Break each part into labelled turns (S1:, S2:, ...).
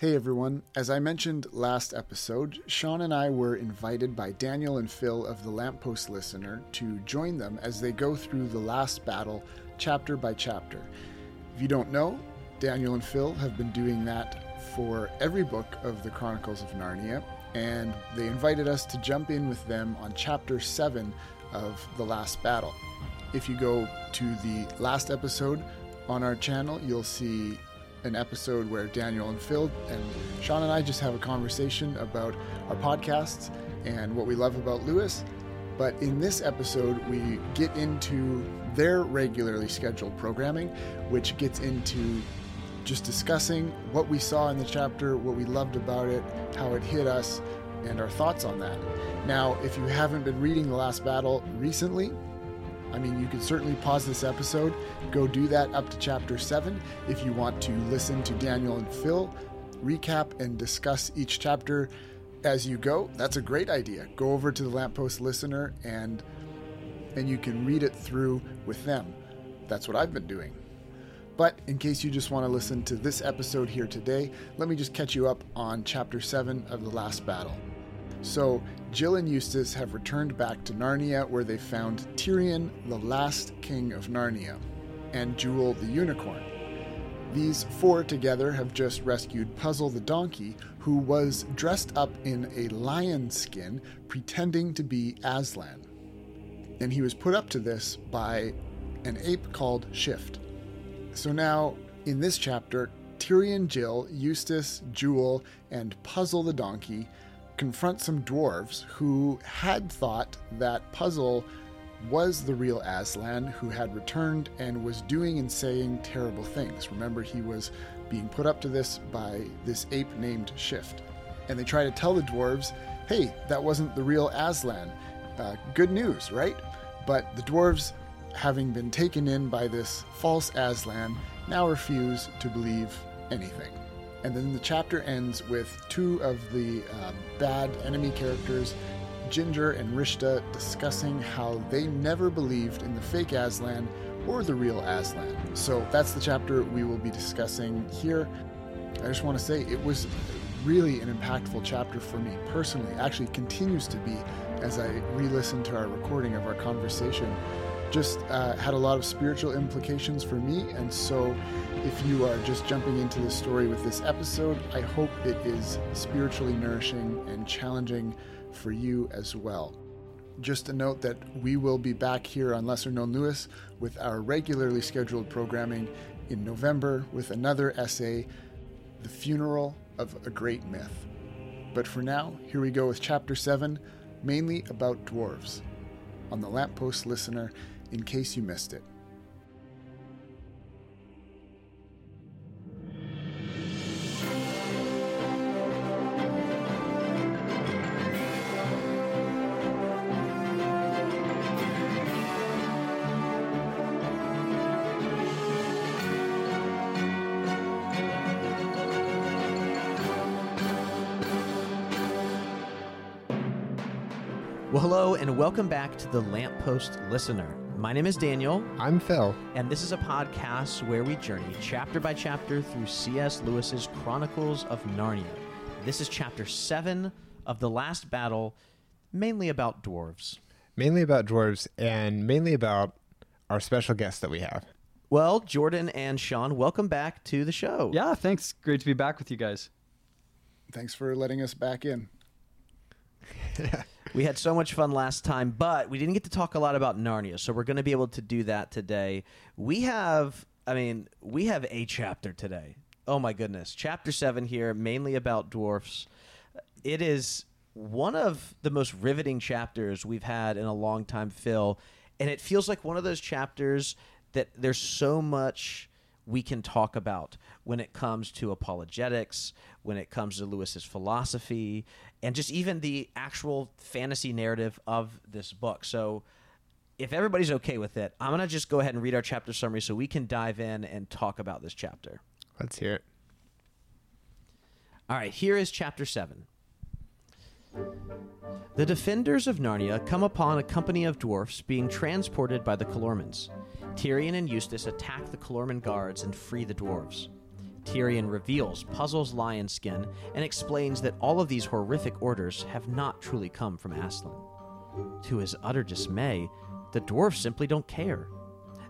S1: Hey everyone, as I mentioned last episode, Sean and I were invited by Daniel and Phil of the Lamppost Listener to join them as they go through the last battle chapter by chapter. If you don't know, Daniel and Phil have been doing that for every book of the Chronicles of Narnia, and they invited us to jump in with them on chapter 7 of The Last Battle. If you go to the last episode on our channel, you'll see an episode where Daniel and Phil and Sean and I just have a conversation about our podcasts and what we love about Lewis. But in this episode, we get into their regularly scheduled programming, which gets into just discussing what we saw in the chapter, what we loved about it, how it hit us, and our thoughts on that. Now, if you haven't been reading The Last Battle recently, I mean, you can certainly pause this episode, go do that up to chapter 7 if you want to listen to Daniel and Phil recap and discuss each chapter as you go. That's a great idea. Go over to the Lamppost Listener and and you can read it through with them. That's what I've been doing. But in case you just want to listen to this episode here today, let me just catch you up on chapter 7 of The Last Battle. So, Jill and Eustace have returned back to Narnia where they found Tirian, the last king of Narnia, and Jewel the unicorn. These four together have just rescued Puzzle the donkey, who was dressed up in a lion skin pretending to be Aslan. And he was put up to this by an ape called Shift. So now, in this chapter, Tirian Jill, Eustace, Jewel, and Puzzle the donkey confront some dwarves who had thought that Puzzle was the real Aslan who had returned and was doing and saying terrible things. Remember, he was being put up to this by this ape named Shift. And they try to tell the dwarves, hey, that wasn't the real Aslan. Uh, good news, right? But the dwarves, having been taken in by this false Aslan, now refuse to believe anything. And then the chapter ends with two of the uh, bad enemy characters, Ginger and Rishda, discussing how they never believed in the fake Aslan or the real Aslan. So that's the chapter we will be discussing here. I just want to say it was really an impactful chapter for me personally. Actually, continues to be as I re listen to our recording of our conversation just uh, had a lot of spiritual implications for me. And so, if you are just jumping into the story with this episode, I hope it is spiritually nourishing and challenging for you as well. Just a note that we will be back here on Lesser Known Lewis with our regularly scheduled programming in November with another essay, The Funeral of a Great Myth. But for now, here we go with Chapter 7, mainly about dwarves, on the Lamppost Listener in case you missed it.
S2: Well, hello, and welcome back to the Lamppost Listener. My name is Daniel,
S3: I'm Phil.
S2: and this is a podcast where we journey chapter by chapter through C.S. Lewis's Chronicles of Narnia. This is chapter 7 of The Last Battle, mainly about dwarves.
S3: Mainly about dwarves and mainly about our special guest that we have.
S2: Well, Jordan and Sean, welcome back to the show.
S4: Yeah, thanks. Great to be back with you guys.
S1: Thanks for letting us back in.
S2: We had so much fun last time, but we didn't get to talk a lot about Narnia, so we're going to be able to do that today. We have, I mean, we have a chapter today. Oh my goodness. Chapter 7 here, mainly about dwarfs. It is one of the most riveting chapters we've had in a long time, Phil, and it feels like one of those chapters that there's so much we can talk about when it comes to apologetics, when it comes to Lewis's philosophy, and just even the actual fantasy narrative of this book. So, if everybody's okay with it, I'm going to just go ahead and read our chapter summary so we can dive in and talk about this chapter.
S3: Let's hear it.
S2: All right, here is chapter 7. The defenders of Narnia come upon a company of dwarfs being transported by the Calormens. Tirian and Eustace attack the Calorman guards and free the dwarves. Tirian reveals Puzzle's lion skin and explains that all of these horrific orders have not truly come from Aslan. To his utter dismay, the dwarves simply don't care.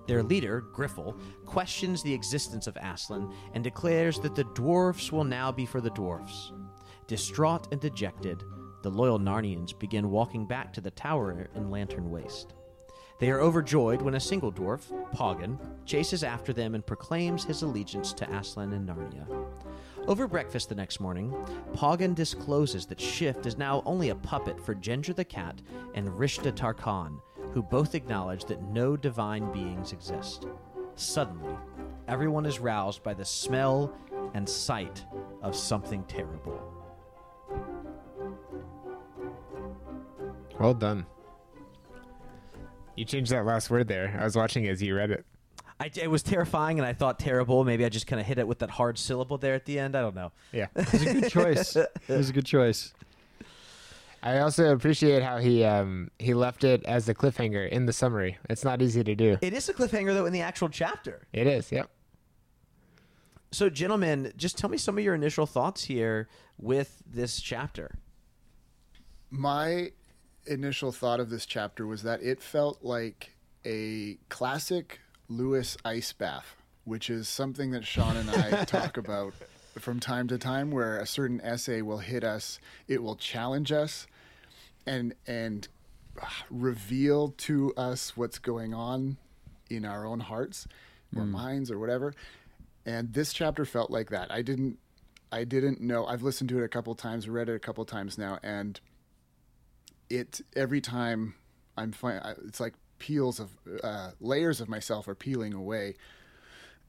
S2: Their leader, Griffle, questions the existence of Aslan and declares that the dwarfs will now be for the dwarfs. Distraught and dejected, the loyal Narnians begin walking back to the tower in Lantern Waste. They are overjoyed when a single dwarf, Poggin, chases after them and proclaims his allegiance to Aslan and Narnia. Over breakfast the next morning, Poggin discloses that Shift is now only a puppet for Ginger the cat and Rishda Tarkaan, who both acknowledge that no divine beings exist. Suddenly, everyone is roused by the smell and sight of something terrible.
S3: Well done. You changed that last word there. I was watching as you read it.
S2: I, it was terrifying, and I thought terrible. Maybe I just kind of hit it with that hard syllable there at the end. I don't know.
S3: Yeah.
S4: It was a good choice. It was a good choice.
S3: I also appreciate how he um he left it as a cliffhanger in the summary. It's not easy to do.
S2: It is a cliffhanger, though, in the actual chapter.
S3: It is. Yep.
S2: So, gentlemen, just tell me some of your initial thoughts here with this chapter.
S1: My initial thought of this chapter was that it felt like a classic Lewis ice bath, which is something that Sean and I talk about from time to time, where a certain essay will hit us, it will challenge us, and and ah, reveal to us what's going on in our own hearts or minds or whatever. And this chapter felt like that. I didn't I didn't know. I've listened to it a couple times, read it a couple times now, and it every time I'm fine. It's like peels of uh, layers of myself are peeling away,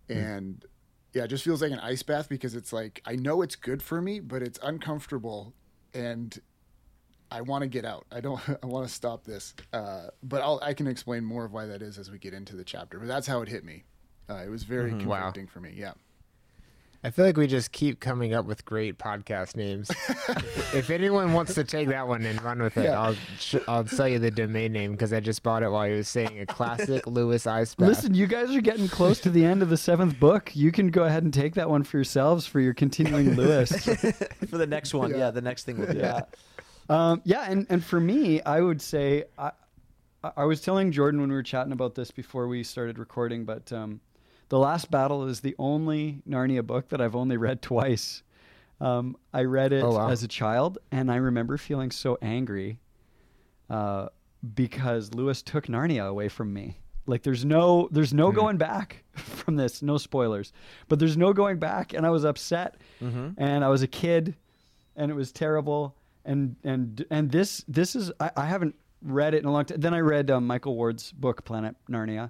S1: and yeah, it just feels like an ice bath because it's like I know it's good for me, but it's uncomfortable, and I want to get out. I don't. I want to stop this. Uh, but I'll, I can explain more of why that is as we get into the chapter. But that's how it hit me. Uh, it was very
S3: Wow.
S1: for me. Yeah.
S3: I feel like we just keep coming up with great podcast names. if anyone wants to take that one and run with it,
S1: Yeah.
S3: I'll sh- I'll tell you the domain name because I just bought it while he was saying a classic Lewis Ice Bath.
S4: Listen, you guys are getting close to the end of the seventh book. You can go ahead and take that one for yourselves for your continuing Lewis.
S2: For the next one, yeah,
S1: Yeah.
S2: the next thing we'll do.
S4: yeah. Um, yeah, and, and for me, I would say I, I I was telling Jordan when we were chatting about this before we started recording, but um, the last battle is the only Narnia book that I've only read twice. Um, I read it
S3: Oh, wow.
S4: as a child, and I remember feeling so angry uh, because Lewis took Narnia away from me. Like there's no there's no going back from this. No spoilers, but there's no going back, and I was upset, and I was a kid, and it was terrible. And and and this this is I, I haven't read it in a long time. Then I read um, Michael Ward's book Planet Narnia,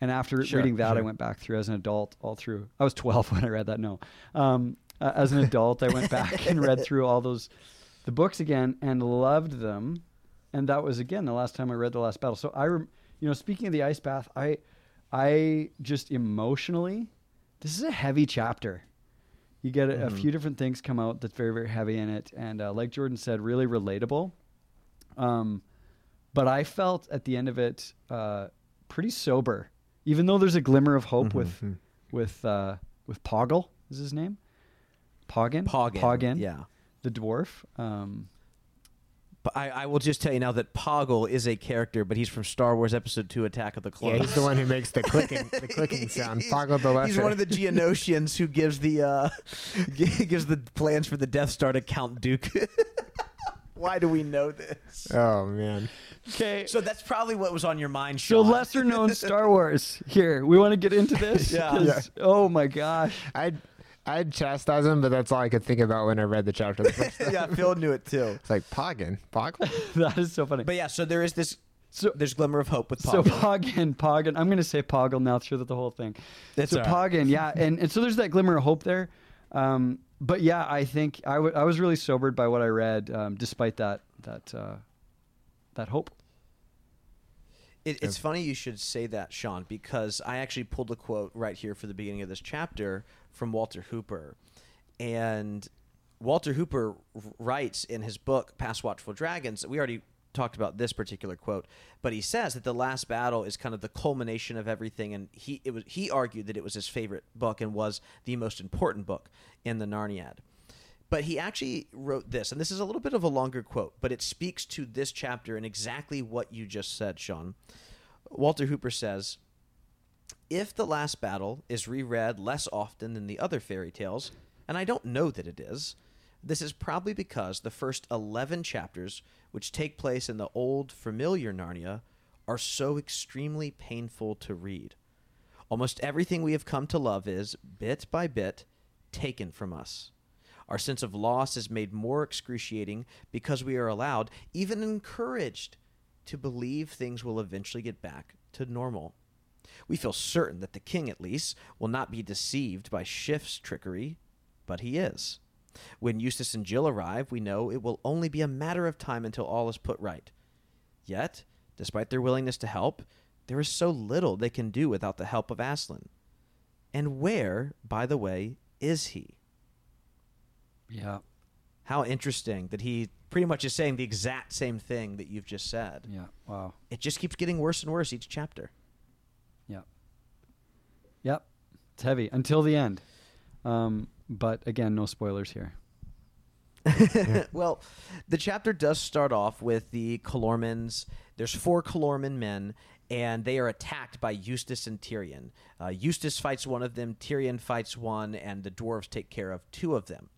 S4: and after
S2: Sure,
S4: reading that, I went back through as an adult all through. I was 12 when I read that. No, um, uh, as an adult, I went back and read through all those the books again and loved them. And that was again the last time I read the last battle. So I, rem- you know, speaking of the ice bath, I, I just emotionally, this is a heavy chapter. You get a, a few different things come out that's very very heavy in it, and uh, like Jordan said, really relatable. Um, but I felt at the end of it uh, pretty sober, even though there's a glimmer of hope with with uh, with Poggle is his name, Poggin,
S2: Poggin.
S4: Poggin,
S2: Yeah.
S4: the dwarf. Um,
S2: But I, I will just tell you now that Poggle is a character, but he's from Star Wars Episode Two: Attack of the Clones.
S3: Yeah, he's the one who makes the clicking the clicking sound.
S2: He's-
S3: Poggle the
S2: He's one of the Geonosians who gives the uh, gives the plans for the Death Star to Count Dooku. Why do we know this?
S3: Oh man.
S4: okay,
S2: So that's probably what was on your mind,
S4: So
S2: Sean.
S4: lesser known Star Wars. Here, we want to get into this.
S2: Yeah.
S4: 'Cause- Oh my gosh.
S3: I'd I'd chastise him, but that's all I could think about when I read the chapter. the first time.
S2: yeah, Phil knew it too.
S3: It's like Poggin. Poggin.
S4: That is so funny.
S2: But yeah, so there is this.
S4: So-
S2: there's glimmer of hope with
S4: So Poggin, Poggin. I'm going to say Poggle now through the whole thing.
S2: That's
S4: so
S2: all right.
S4: Poggin, yeah, and and so there's that glimmer of hope there. Um, but yeah, I think I I was really sobered by what I read, um, despite that that uh, that hope.
S2: It, it's funny you should say that, Sean, because I actually pulled a quote right here for the beginning of this chapter from Walter Hooper. And Walter Hooper r- writes in his book, Past Watchful Dragons, that we already talked about this particular quote, but he says that the last battle is kind of the culmination of everything, and he it was he argued that it was his favorite book and was the most important book in the Narniad. But he actually wrote this, and this is a little bit of a longer quote, but it speaks to this chapter and exactly what you just said, Sean. Walter Hooper says, if the last battle is reread less often than the other fairy tales, and I don't know that it is, this is probably because the first 11 chapters, which take place in the old, familiar Narnia, are so extremely painful to read. Almost everything we have come to love is, bit by bit, taken from us. Our sense of loss is made more excruciating because we are allowed, even encouraged, to believe things will eventually get back to normal. We feel certain that the king, at least, will not be deceived by Shift's trickery, but he is. When Eustace and Jill arrive, we know it will only be a matter of time until all is put right. Yet, despite their willingness to help, there is so little they can do without the help of Aslan. And where, by the way, is he?
S4: Yeah.
S2: How interesting that he pretty much is saying the exact same thing that you've just said.
S4: Yeah. Wow.
S2: It just keeps getting worse and worse each chapter.
S4: Yeah. Yep. It's heavy until the end. Um, but again, no spoilers here.
S2: well, the chapter does start off with the Calormens. There's four Calormen men, and they are attacked by Eustace and Tirian. Uh, Eustace fights one of them, Tirian fights one, and the dwarves take care of two of them.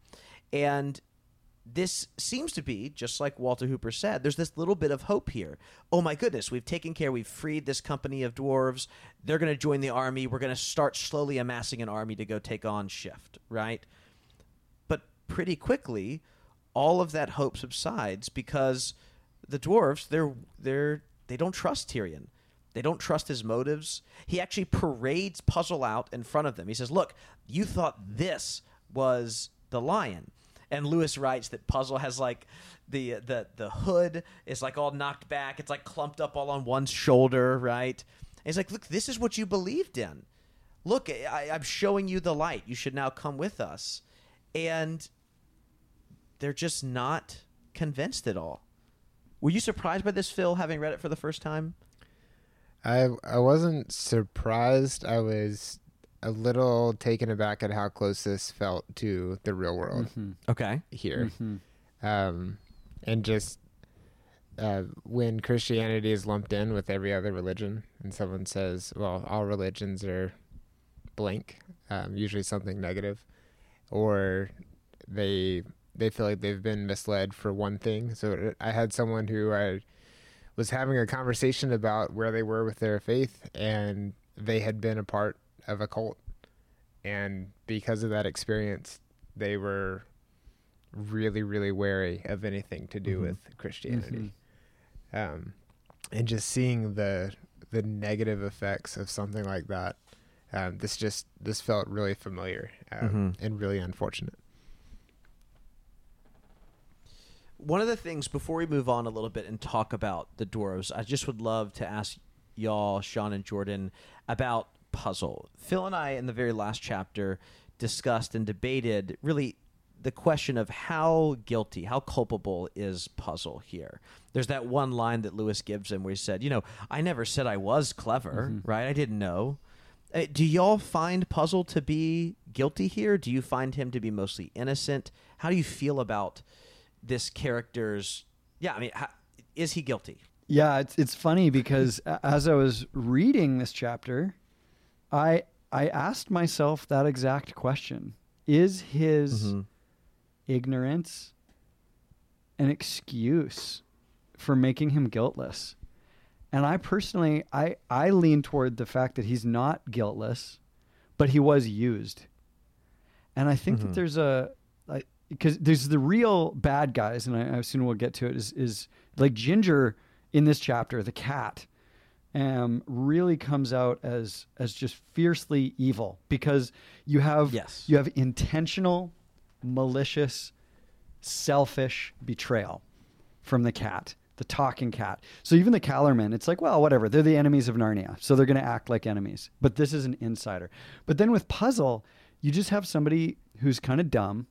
S2: And this seems to be, just like Walter Hooper said, there's this little bit of hope here. Oh my goodness, we've taken care, we've freed this company of dwarves. They're going to join the army. We're going to start slowly amassing an army to go take on Shift, right? But pretty quickly, all of that hope subsides because the dwarves, they're they're they don't trust Tirian. They don't trust his motives. He actually parades Puzzle out in front of them. He says, "Look, you thought this was the lion." And Lewis writes that Puzzle has like the the the hood is like all knocked back. It's like clumped up all on one shoulder, right? And he's like, "Look, this is what you believed in. Look, I, I'm showing you the light. You should now come with us." And they're just not convinced at all. Were you surprised by this, Phil, having read it for the first time?
S3: I I wasn't surprised. I was a little taken aback at how close this felt to the real world
S4: Mm-hmm.
S2: Okay.
S3: here,
S4: Mm-hmm.
S3: um, and just uh, when Christianity is lumped in with every other religion, and someone says, "Well, all religions are blank," um, usually something negative, or they they feel like they've been misled for one thing. So I had someone who I was having a conversation about where they were with their faith, and they had been a part of a cult, and because of that experience, they were really, really wary of anything to do
S2: Mhm.
S3: with Christianity, um, and just seeing the the negative effects of something like that. Um, this just this felt really familiar um,
S2: Mhm.
S3: and really unfortunate.
S2: One of the things before we move on a little bit and talk about the dwarves, I just would love to ask y'all, Sean and Jordan, about puzzle. Phil and I, in the very last chapter, discussed and debated really the question of how guilty, how culpable is Puzzle here. There's that one line that Lewis gives him where he said, "You know, I never said I was clever, right? I didn't know." Uh, do y'all find Puzzle to be guilty here? Do you find him to be mostly innocent? How do you feel about this character's? Yeah, I mean, how, is he guilty?
S4: Yeah, it's it's funny because as I was reading this chapter, I I asked myself that exact question: Is his
S2: Mhm.
S4: ignorance an excuse for making him guiltless? And I personally, I I lean toward the fact that he's not guiltless, but he was used. And I think
S2: Mhm.
S4: that there's a because there's the real bad guys, and I, I assume we'll get to it. Is is like Ginger in this chapter, the cat, um, really comes out as as just fiercely evil because you have
S2: Yes.
S4: you have intentional, malicious, selfish betrayal from the cat, the talking cat. So even the Calormen, it's like, well, whatever. They're the enemies of Narnia, so they're going to act like enemies. But this is an insider. But then with Puzzle, you just have somebody who's kind of dumb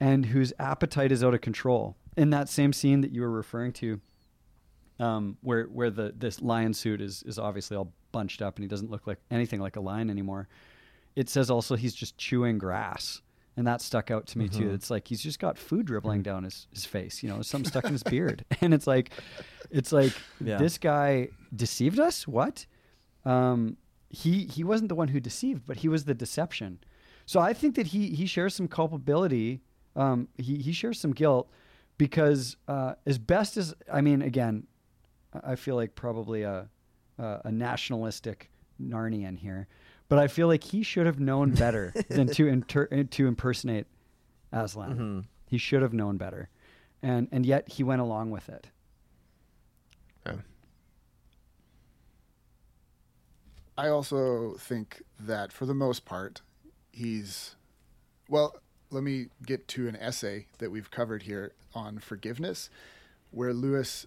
S4: and whose appetite is out of control. In that same scene that you were referring to, um, where where the this lion suit is is obviously all bunched up and he doesn't look like anything like a lion anymore. It says also he's just chewing grass. And that stuck out to me too.
S2: Mhm.
S4: It's like he's just got food dribbling down his, his face, you know, something stuck in his beard. And it's like it's like
S2: Yeah.
S4: this guy deceived us? What? Um, he he wasn't the one who deceived, but he was the deception. So I think that he he shares some culpability. Um, he he shares some guilt because uh, as best as I mean, again, I I feel like probably a a, a nationalistic Narnian here, but I feel like he should have known better than to inter- to impersonate Aslan.
S2: Mhm.
S4: He should have known better, and and yet he went along with it.
S3: Yeah.
S1: I also think that for the most part, he's well. Let me get to an essay that we've covered here on forgiveness, where Lewis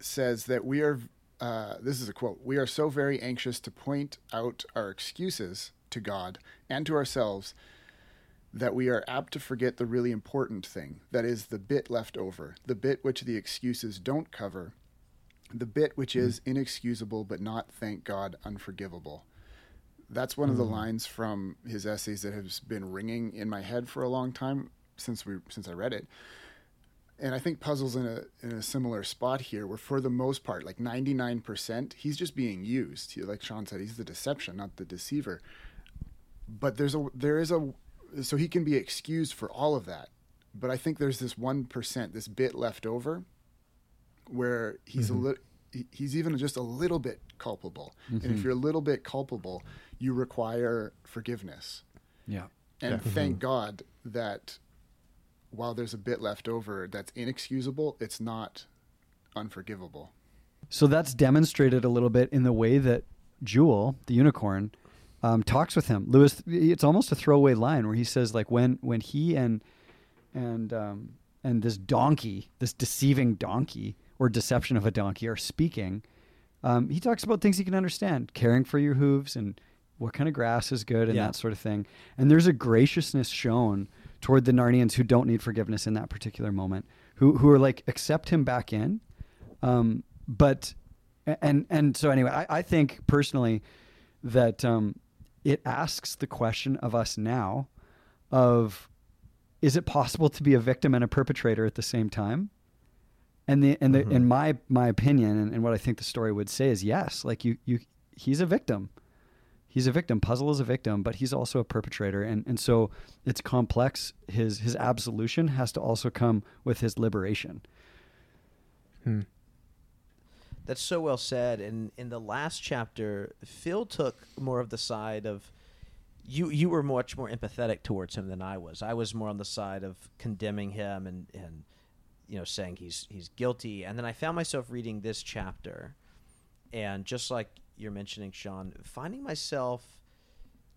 S1: says that we are. Uh, this is a quote. We are so very anxious to point out our excuses to God and to ourselves that we are apt to forget the really important thing that is the bit left over, the bit which the excuses don't cover, the bit which is inexcusable but not, thank God, unforgivable. That's one of the lines from his essays that has been ringing in my head for a long time since we since I read it. And I think puzzles in a in a similar spot here, where for the most part, like ninety nine percent, he's just being used. He, like Sean said, he's the deception, not the deceiver. But there's a there is a so he can be excused for all of that. But I think there's this one percent, this bit left over, where he's a mm-hmm. little he's even just a little bit culpable. And if mm-hmm. you're a little bit culpable, you require forgiveness.
S4: Yeah.
S1: And thank God that while there's a bit left over that's inexcusable, it's not unforgivable.
S4: So that's demonstrated a little bit in the way that Jewel, the unicorn, um, talks with him. Lewis, it's almost a throwaway line where he says, like, when when he and and um, and this donkey, this deceiving donkey or deception of a donkey, are speaking. Um, he talks about things he can understand, caring for your hooves and what kind of grass is good and
S2: Yeah.
S4: that sort of thing. And there's a graciousness shown toward the Narnians who don't need forgiveness in that particular moment, who who are like accept him back in. Um, but and and so anyway, I, I think personally that um, it asks the question of us now of is it possible to be a victim and a perpetrator at the same time? And the and the
S2: Mhm.
S4: in my my opinion and, and what I think the story would say is yes. Like you you he's a victim. He's a victim. Puzzle is a victim, but he's also a perpetrator, and and so it's complex. His his absolution has to also come with his liberation.
S3: Hmm.
S2: That's so well said. And in the last chapter, Phil took more of the side of you. You were much more empathetic towards him than I was. I was more on the side of condemning him and and you know saying he's he's guilty. And then I found myself reading this chapter, and just like you're mentioning, Sean, finding myself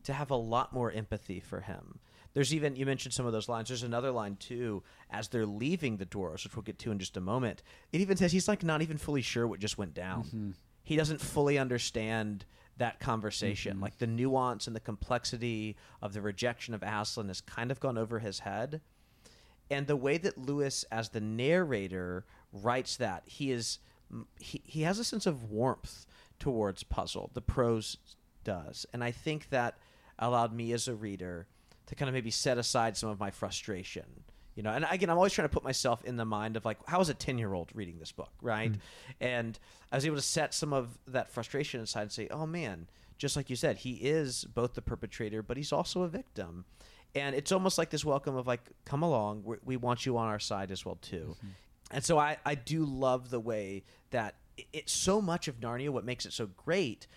S2: to have a lot more empathy for him. There's even you mentioned some of those lines. There's another line too as they're leaving the dwarves, which we'll get to in just a moment. It even says he's like not even fully sure what just went down. Mm-hmm. He doesn't fully understand that conversation. Mm-hmm. Like the nuance and the complexity of the rejection of Aslan has kind of gone over his head. And the way that Lewis, as the narrator, writes that, he is he, he has a sense of warmth towards puzzle. The prose does, and I think that allowed me as a reader to kind of maybe set aside some of my frustration. You know, and again, I'm always trying to put myself in the mind of like, how is a 10 year old reading this book, right? Hmm. And I was able to set some of that frustration aside and say, oh man, just like you said, he is both the perpetrator, but he's also a victim. And it's almost like this welcome of like, come along, we we want you on our side as well too. Mm-hmm. And so I, I do love the way that it's so much of Narnia. What makes it so great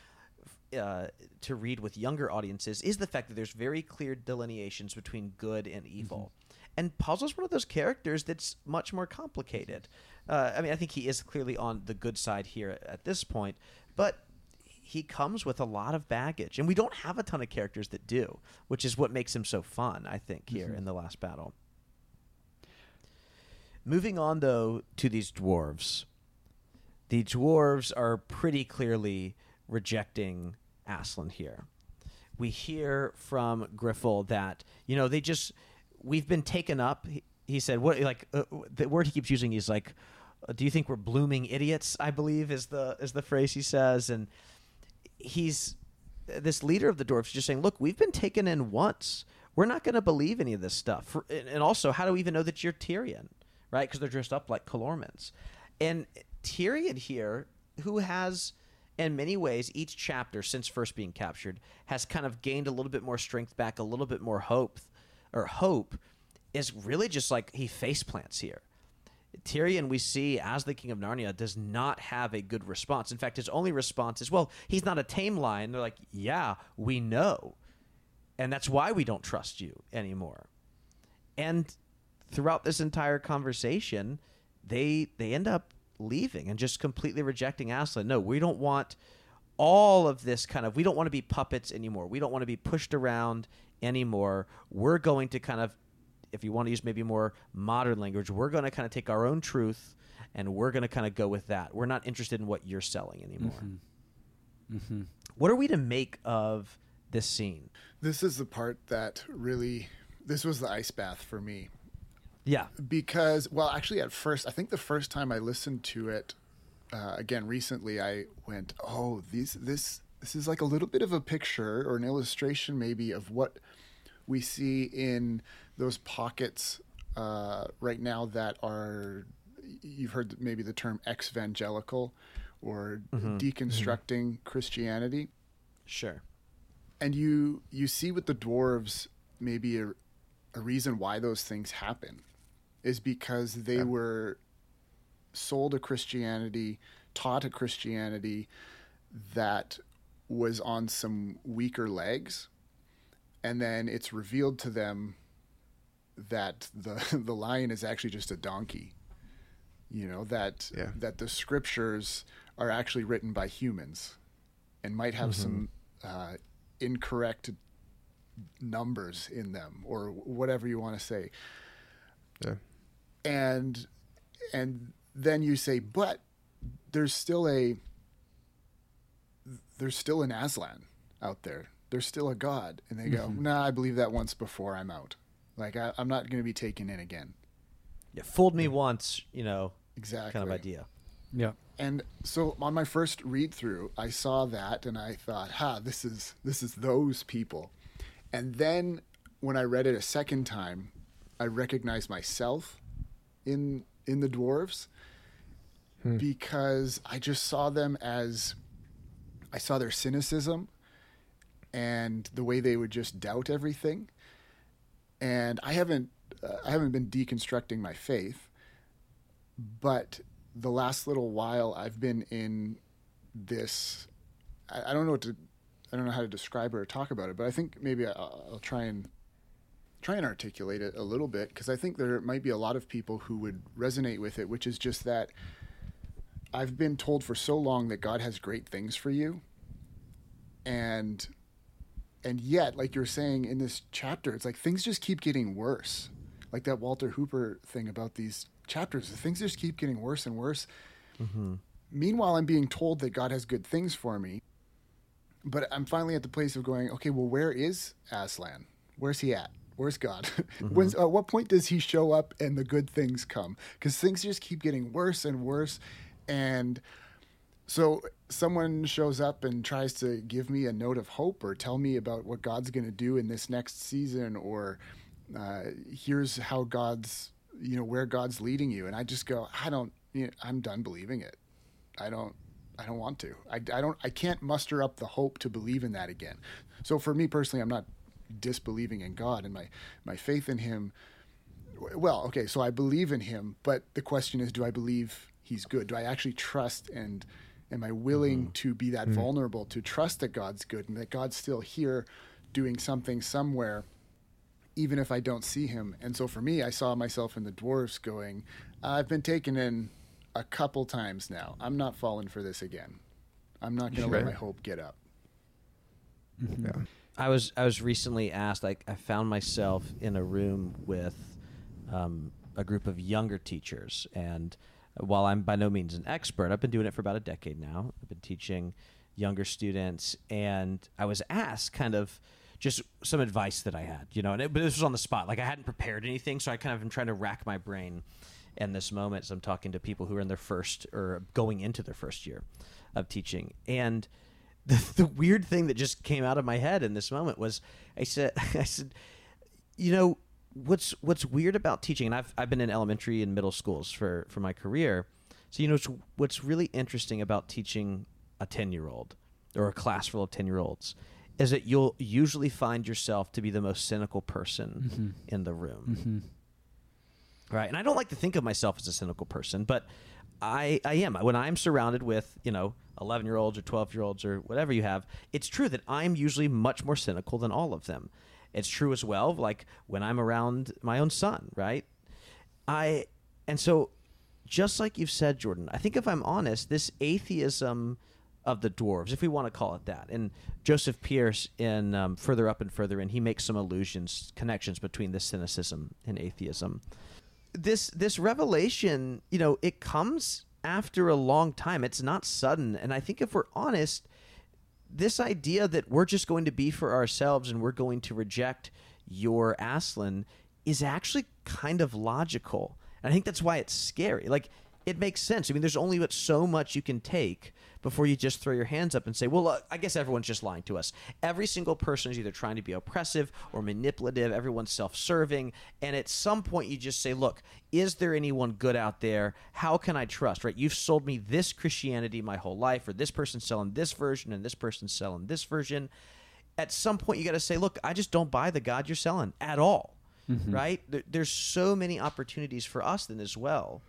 S2: uh, to read with younger audiences is the fact that there's very clear delineations between good and evil. And Puzzle's one of those characters that's much more complicated. Uh, I mean, I think he is clearly on the good side here at this point, but he comes with a lot of baggage, and we don't have a ton of characters that do, which is what makes him so fun. I think here in the last battle. Moving on though to these dwarves, the dwarves are pretty clearly rejecting Aslan here. We hear from Griffle that you know they just we've been taken up. He, he said what like uh, the word he keeps using is like uh, do you think we're blooming idiots? I believe is the is the phrase he says, and he's this leader of the dwarves just saying, "Look, we've been taken in once. We're not going to believe any of this stuff. And, also, how do we even know that you're Tirian, right? Because they're dressed up like Calormens, and Tirian here, who has." in many ways, each chapter since first being captured has kind of gained a little bit more strength back, a little bit more hope, or hope, is really just like he face plants here. Tirian, we see as the king of Narnia, does not have a good response. In fact, his only response is, "Well, he's not a tame lion." They're like, "Yeah, we know, and that's why we don't trust you anymore." And throughout this entire conversation, they they end up leaving and just completely rejecting Aslan. No, we don't want all of this kind of we don't want to be puppets anymore. We don't want to be pushed around anymore. We're going to kind of if you want to use maybe more modern language, we're going to kind of take our own truth and we're going to kind of go with that. We're not interested in what you're selling anymore.
S4: Mm-hmm. Mm-hmm.
S2: What are we to make of this scene?
S1: This is the part that really this was the ice bath for me
S2: Yeah.
S1: because well actually at first i think the first time i listened to it uh, again recently i went oh these this this is like a little bit of a picture or an illustration maybe of what we see in those pockets uh, right now that are you've heard maybe the term evangelical or deconstructing christianity
S2: Sure.
S1: and you you see with the dwarves maybe a, a reason why those things happen is because they were sold a Christianity, taught a Christianity that was on some weaker legs, and then it's revealed to them that the the lion is actually just a donkey. You know that
S3: Yeah.
S1: that the scriptures are actually written by humans, and might have some uh, incorrect numbers in them or whatever you want to say
S3: Yeah.
S1: And and then you say but there's still a there's still an aslan out there. There's still a god. And they go mm-hmm. nah i believe that once before i'm out. Like I, i'm not going to be taken in again.
S2: Yeah. Fooled me once, you know,
S1: exactly
S2: kind of idea.
S4: Yeah.
S1: and so on my first read through i saw that and i thought ha this is this is those people. And then when i read it a second time i recognized myself in in the dwarves because i just saw them as i saw their cynicism and the way they would just doubt everything. And i haven't uh, i haven't been deconstructing my faith but the last little while I've been in this I, I don't know what to I don't know how to describe it or talk about it, but I think maybe I'll, I'll try and try and articulate it a little bit because I think there might be a lot of people who would resonate with it, which is just that I've been told for so long that God has great things for you, and and yet, like you're saying in this chapter, it's like things just keep getting worse. Like that Walter Hooper thing about these chapters, things just keep getting worse and worse. Mm-hmm. Meanwhile, I'm being told that God has good things for me, but I'm finally at the place of going, okay, well, where is Aslan? Where's he at? Where's God? When's, at what point does he show up and the good things come? Because things just keep getting worse and worse. And so someone shows up and tries to give me a note of hope or tell me about what God's going to do in this next season or uh, here's how God's, you know, where God's leading you. And I just go, I don't, you know, I'm done believing it. I don't, I don't want to. I, I don't, I can't muster up the hope to believe in that again. So for me personally, I'm not disbelieving in God and my, my faith in him. Well, okay, so I believe in him, but the question is, do I believe he's good? Do I actually trust and am I willing mm-hmm. to be that mm. vulnerable to trust that God's good and that God's still here doing something somewhere, even if I don't see him? And so for me, I saw myself in the dwarfs going, I've been taken in a couple times now. I'm not falling for this again. I'm not going to let my hope get up. Mm-hmm.
S3: Yeah.
S2: I was I was recently asked. Like I found myself in a room with um, a group of younger teachers, and while I'm by no means an expert, I've been doing it for about a decade now. I've been teaching younger students, and I was asked kind of just some advice that I had, you know, and it, but this was on the spot. Like I hadn't prepared anything, so I kind of am trying to rack my brain. and this moment as I'm talking to people who are in their first or going into their first year of teaching. And the, the weird thing that just came out of my head in this moment was I said I said, you know, what's what's weird about teaching, and I've I've been in elementary and middle schools for for my career. So you know, what's, what's really interesting about teaching a ten year old or a class full of ten year olds is that you'll usually find yourself to be the most cynical person
S4: Mm-hmm.
S2: in the room. Right. And I don't like to think of myself as a cynical person, but I, I am. When I'm surrounded with, you know, 11 year olds or 12 year olds or whatever you have, it's true that I'm usually much more cynical than all of them. It's true as well, like when I'm around my own son, right? I, and so just like you've said, Jordan, I think if I'm honest, this atheism of the dwarves, if we want to call it that, and Joseph Pearce in um, Further Up and Further In, he makes some allusions, connections between this cynicism and atheism this this revelation, you know, it comes after a long time. It's not sudden, and I think if we're honest, this idea that we're just going to be for ourselves and we're going to reject your Aslan is actually kind of logical. And I think that's why it's scary. Like it makes sense. I mean, there's only but so much you can take before you just throw your hands up and say, "Well, uh, I guess everyone's just lying to us." Every single person is either trying to be oppressive or manipulative. Everyone's self-serving, and at some point, you just say, "Look, is there anyone good out there? How can I trust?" Right? You've sold me this Christianity my whole life, or this person's selling this version, and this person's selling this version. At some point, you got to say, "Look, I just don't buy the God you're selling at all." Right? There, there's so many opportunities for us then as well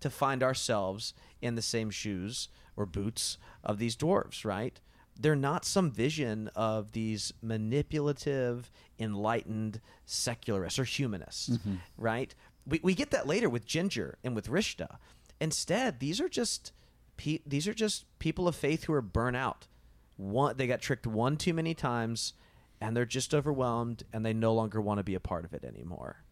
S2: to find ourselves in the same shoes or boots of these dwarves, right? They're not some vision of these manipulative, enlightened secularists or humanists, mm-hmm. right? We, we get that later with Ginger and with Rishda. Instead, these are just pe- these are just people of faith who are burnt out. One, they got tricked one too many times, and they're just overwhelmed, and they no longer want to be a part of it anymore.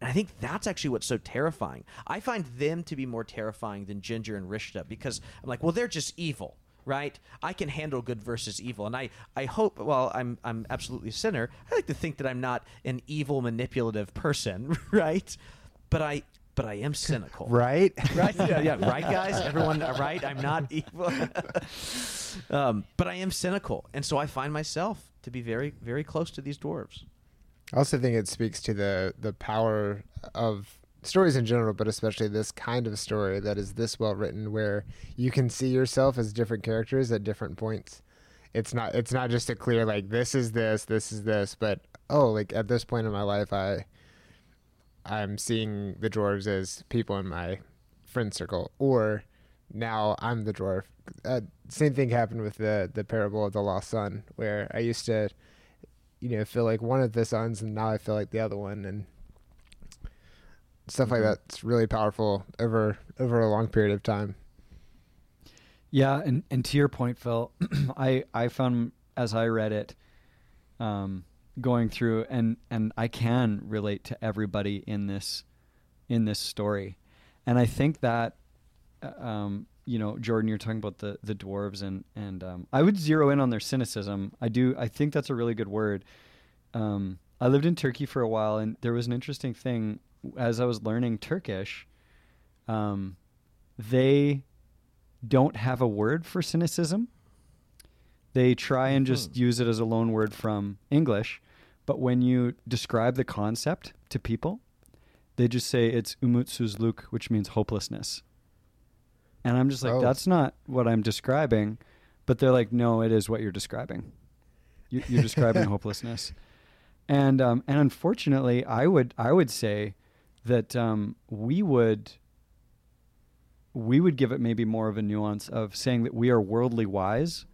S2: And I think that's actually what's so terrifying. I find them to be more terrifying than Ginger and Rishda because I'm like, well, they're just evil, right? I can handle good versus evil. And I, I hope, well, I'm, I'm absolutely a sinner. I like to think that I'm not an evil, manipulative person, right? But I, but I am cynical.
S3: Right?
S2: right? Yeah, yeah, right, guys. Everyone, right? I'm not evil, um, but I am cynical, and so I find myself to be very, very close to these dwarves.
S3: I also think it speaks to the the power of stories in general, but especially this kind of story that is this well written, where you can see yourself as different characters at different points. It's not it's not just a clear like this is this, this is this, but oh, like at this point in my life, I I'm seeing the dwarves as people in my friend circle, or now I'm the dwarf. Uh, same thing happened with the the parable of the lost son, where I used to you know feel like one of the sons and now i feel like the other one and stuff like
S4: Mhm.
S3: that's really powerful over over a long period of time.
S4: Yeah, and, and to your point, Phil, I I found as I read it, um, going through and and I can relate to everybody in this in this story, and I think that, uh, um, you know, Jordan, you're talking about the the dwarves and and um, I would zero in on their cynicism. I do. I think that's a really good word. Um, I lived in Turkey for a while, and there was an interesting thing as I was learning Turkish. Um, they don't have a word for cynicism. They try and just use it as a loan word from English, but when you describe the concept to people, they just say it's umutsuzluk, which means hopelessness. And I'm just like,
S3: Oh.
S4: that's not what I'm describing. But they're like, no, it is what you're describing. You, you're describing hopelessness. And um, and unfortunately, I would I would say that um, we would we would give it maybe more of a nuance of saying that we are worldly wise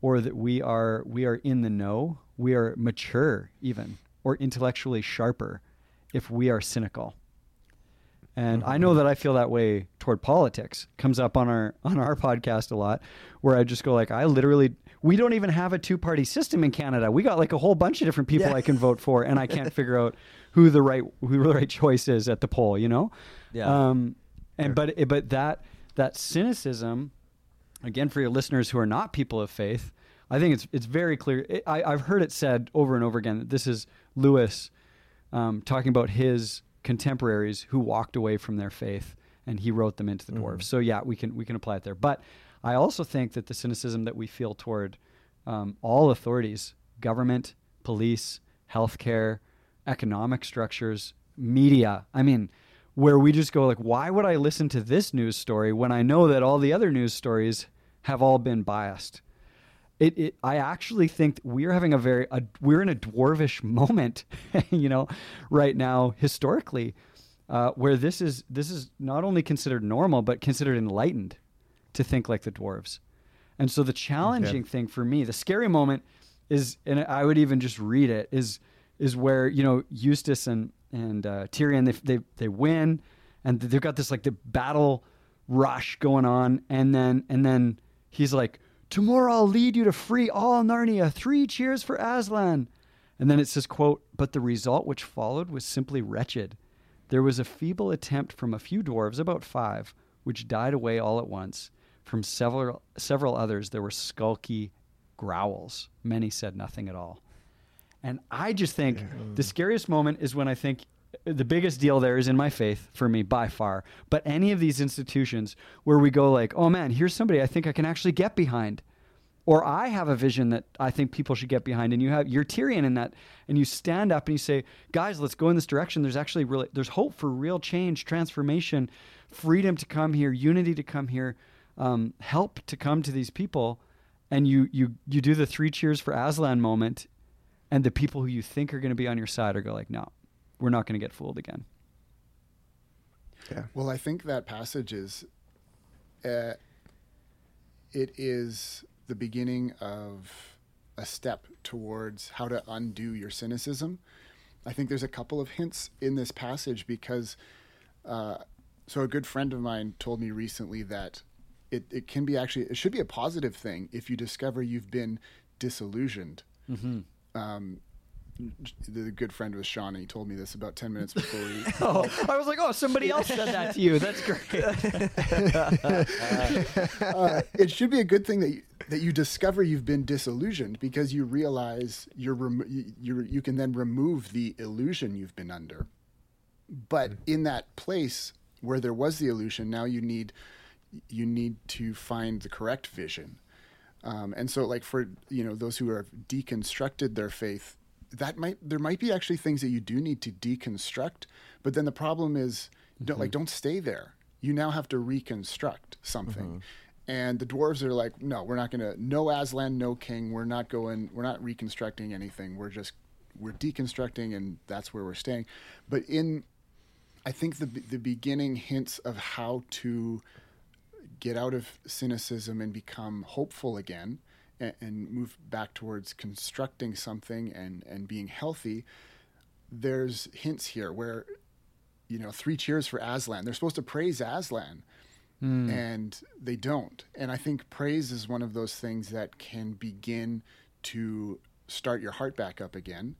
S4: or that we are we are in the know we are mature even or intellectually sharper if we are cynical and i know that i feel that way toward politics comes up on our on our podcast a lot where i just go like i literally we don't even have a two party system in canada we got like a whole bunch of different people
S2: Yeah.
S4: i can vote for and i can't figure out who the right who the right choice is at the poll you know
S2: Yeah.
S4: um, and but but that that cynicism, again, for your listeners who are not people of faith, I think it's it's very clear. It, I, I've heard it said over and over again that this is Lewis um, talking about his contemporaries who walked away from their faith, and he wrote them into the dwarves. So yeah, we can we can apply it there. But I also think that the cynicism that we feel toward um, all authorities, government, police, healthcare, economic structures, media. I mean, where we just go like, why would I listen to this news story when I know that all the other news stories have all been biased? It, it I actually think we're having a very a, we're in a dwarvish moment, you know, right now historically, uh, where this is this is not only considered normal but considered enlightened to think like the dwarves. And so the challenging thing for me, the scary moment is, and I would even just read it, is is where you know Eustace and and uh, Tirian they, they they win, and they've got this like the battle rush going on, and then and then he's like, "Tomorrow I'll lead you to free all Narnia. Three cheers for Aslan." And then it says, "quote But the result which followed was simply wretched. There was a feeble attempt from a few dwarves, about five, which died away all at once." From several several others, there were skulky growls. Many said nothing at all. And I just think the scariest moment is when I think the biggest deal there is in my faith for me by far. But any of these institutions where we go like, oh man, here's somebody I think I can actually get behind. Or I have a vision that I think people should get behind, and you have you're Tirian in that, and you stand up and you say, guys, let's go in this direction. There's actually really there's hope for real change, transformation, freedom to come here, unity to come here um, help to come to these people, and you you you do the three cheers for Aslan moment, and the people who you think are going to be on your side are go like, no, we're not going to get fooled again.
S3: Yeah.
S1: Well, I think that passage is, uh, it is the beginning of a step towards how to undo your cynicism. I think there's a couple of hints in this passage because, uh, so a good friend of mine told me recently that it, it can be actually, it should be a positive thing if you discover you've been disillusioned. Mhm. Um, the good friend was Sean, and he told me this about 10 minutes before we.
S4: Oh, I was like, oh, somebody else said that to you. That's great.
S1: uh, it should be a good thing that you, that you discover you've been disillusioned because you realize you're remo- you you can then remove the illusion you've been under. But in that place where there was the illusion, now you need you need to find the correct vision. Um, and so, like for you know those who have deconstructed their faith, that might there might be actually things that you do need to deconstruct. But then the problem is, don't like mm-hmm. don't stay there. You now have to reconstruct something. Mm-hmm. And the dwarves are like, no, we're not gonna no Aslan, no king. We're not going. We're not reconstructing anything. We're just we're deconstructing, and that's where we're staying. But in, I think the the beginning hints of how to get out of cynicism and become hopeful again and, and move back towards constructing something and, and being healthy, there's hints here where, you know, three cheers for Aslan. They're supposed to praise Aslan. And they don't. And I think praise is one of those things that can begin to start your heart back up again.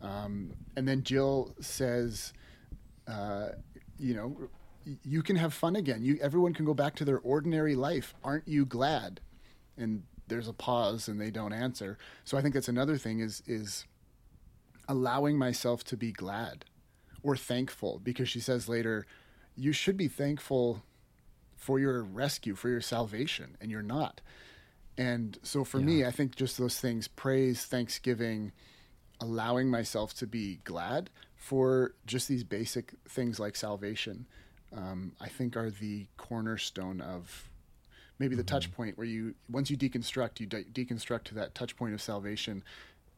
S1: Um, and then Jill says, uh, you know, you can have fun again. You everyone can go back to their ordinary life. Aren't you glad? And there's a pause and they don't answer. So I think that's another thing is is allowing myself to be glad or thankful because she says later you should be thankful for your rescue, for your salvation and you're not. And so for me, I think just those things praise, thanksgiving, allowing myself to be glad for just these basic things like salvation um, I think are the cornerstone of maybe the touch mm-hmm. point where you once you deconstruct, you de- deconstruct to that touch point of salvation,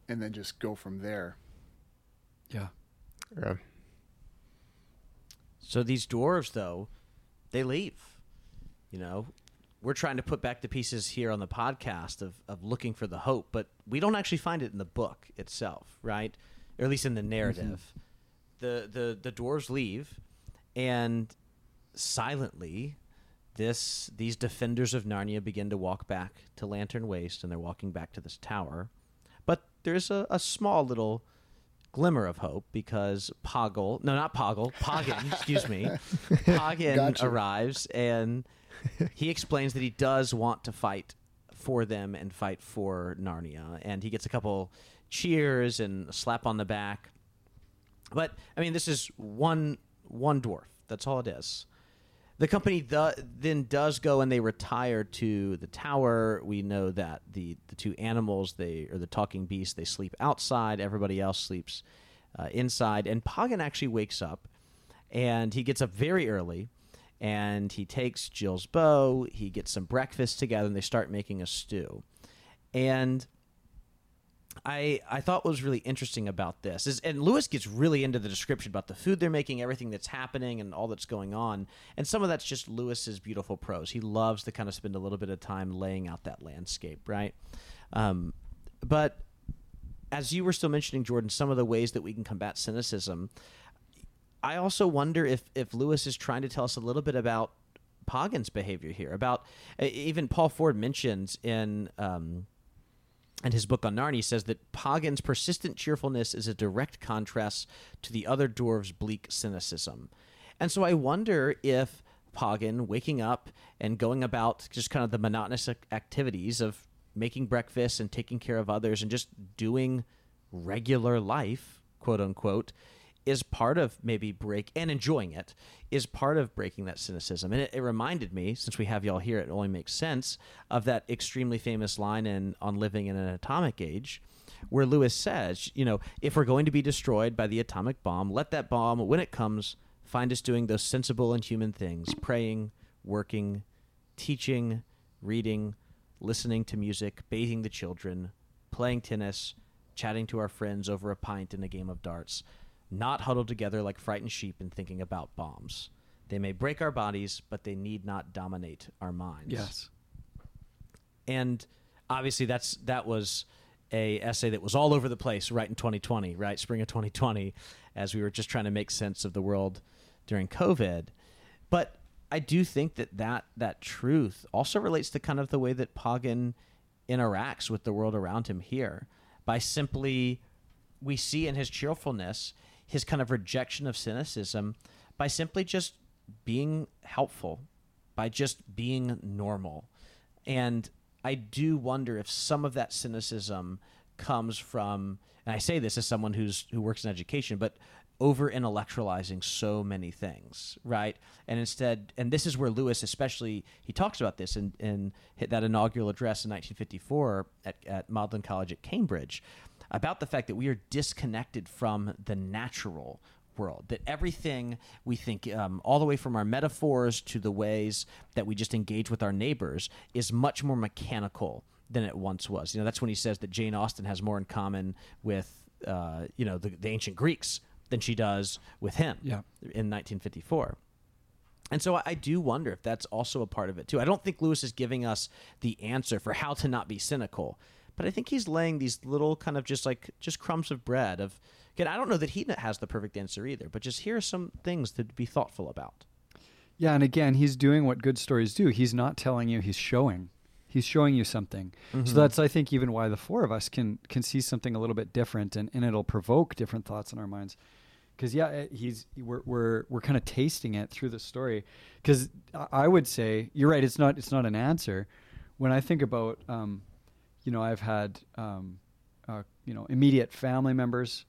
S1: and then just go from there.
S4: Yeah.
S3: Yeah.
S2: So these dwarves, though, they leave. You know, we're trying to put back the pieces here on the podcast of, of looking for the hope, but we don't actually find it in the book itself, right? Or at least in the mm-hmm. narrative. The, the the dwarves leave, and silently, this these defenders of Narnia begin to walk back to Lantern Waste, and they're walking back to this tower. But there's a, a small little glimmer of hope because Poggle, no, not Poggle, Poggin, excuse me, Poggin
S1: Gotcha.
S2: arrives and he explains that he does want to fight for them and fight for Narnia, and he gets a couple cheers and a slap on the back. But I mean, this is one one dwarf. That's all it is. The company th- then does go and they retire to the tower. We know that the, the two animals, they or the talking beasts, they sleep outside. Everybody else sleeps uh, inside. And Poggin actually wakes up, and he gets up very early, and he takes Jill's bow. He gets some breakfast together, and they start making a stew. And I I thought was really interesting about this is and Lewis gets really into the description about the food they're making, everything that's happening, and all that's going on. And some of that's just Lewis's beautiful prose. He loves to kind of spend a little bit of time laying out that landscape, right? Um, but as you were still mentioning, Jordan, some of the ways that we can combat cynicism. I also wonder if if Lewis is trying to tell us a little bit about Poggin's behavior here. About even Paul Ford mentions in. Um, and his book on Narnia says that Poggin's persistent cheerfulness is a direct contrast to the other dwarves' bleak cynicism. And so I wonder if Poggin waking up and going about just kind of the monotonous activities of making breakfast and taking care of others and just doing regular life, quote unquote, is part of maybe break and enjoying it is part of breaking that cynicism. And it, it, reminded me, since we have y'all here, it only makes sense of that extremely famous line in on living in an atomic age, where Lewis says, you know, if we're going to be destroyed by the atomic bomb, let that bomb, when it comes, find us doing those sensible and human things, praying, working, teaching, reading, listening to music, bathing the children, playing tennis, chatting to our friends over a pint and a game of darts not huddled together like frightened sheep and thinking about bombs. They may break our bodies, but they need not dominate our minds.
S4: Yes.
S2: And obviously that's that was a essay that was all over the place right in 2020, right? Spring of 2020 as we were just trying to make sense of the world during COVID. But I do think that that, that truth also relates to kind of the way that Poggin interacts with the world around him here by simply we see in his cheerfulness his kind of rejection of cynicism by simply just being helpful, by just being normal. And I do wonder if some of that cynicism comes from, and I say this as someone who's who works in education, but over intellectualizing so many things, right? And instead, and this is where Lewis, especially, he talks about this in, in that inaugural address in 1954 at, at Magdalene College at Cambridge, about the fact that we are disconnected from the natural world. That everything we think, um, all the way from our metaphors to the ways that we just engage with our neighbors, is much more mechanical than it once was. You know, that's when he says that Jane Austen has more in common with, uh, you know, the, the ancient Greeks than she does with him
S4: yeah.
S2: in 1954. And so I do wonder if that's also a part of it too. I don't think Lewis is giving us the answer for how to not be cynical. But I think he's laying these little kind of just like just crumbs of bread of again, I don't know that he has the perfect answer either, but just here are some things to be thoughtful about.
S4: Yeah, and again, he's doing what good stories do. He's not telling you, he's showing. He's showing you something. Mm-hmm. So that's I think even why the four of us can can see something a little bit different and, and it'll provoke different thoughts in our minds because yeah eh, he's we're we're, we're kind of tasting it through the story because i would say you're right it's not it's not an answer when i think about um, you know, I've had, um, uh, you know, immediate family members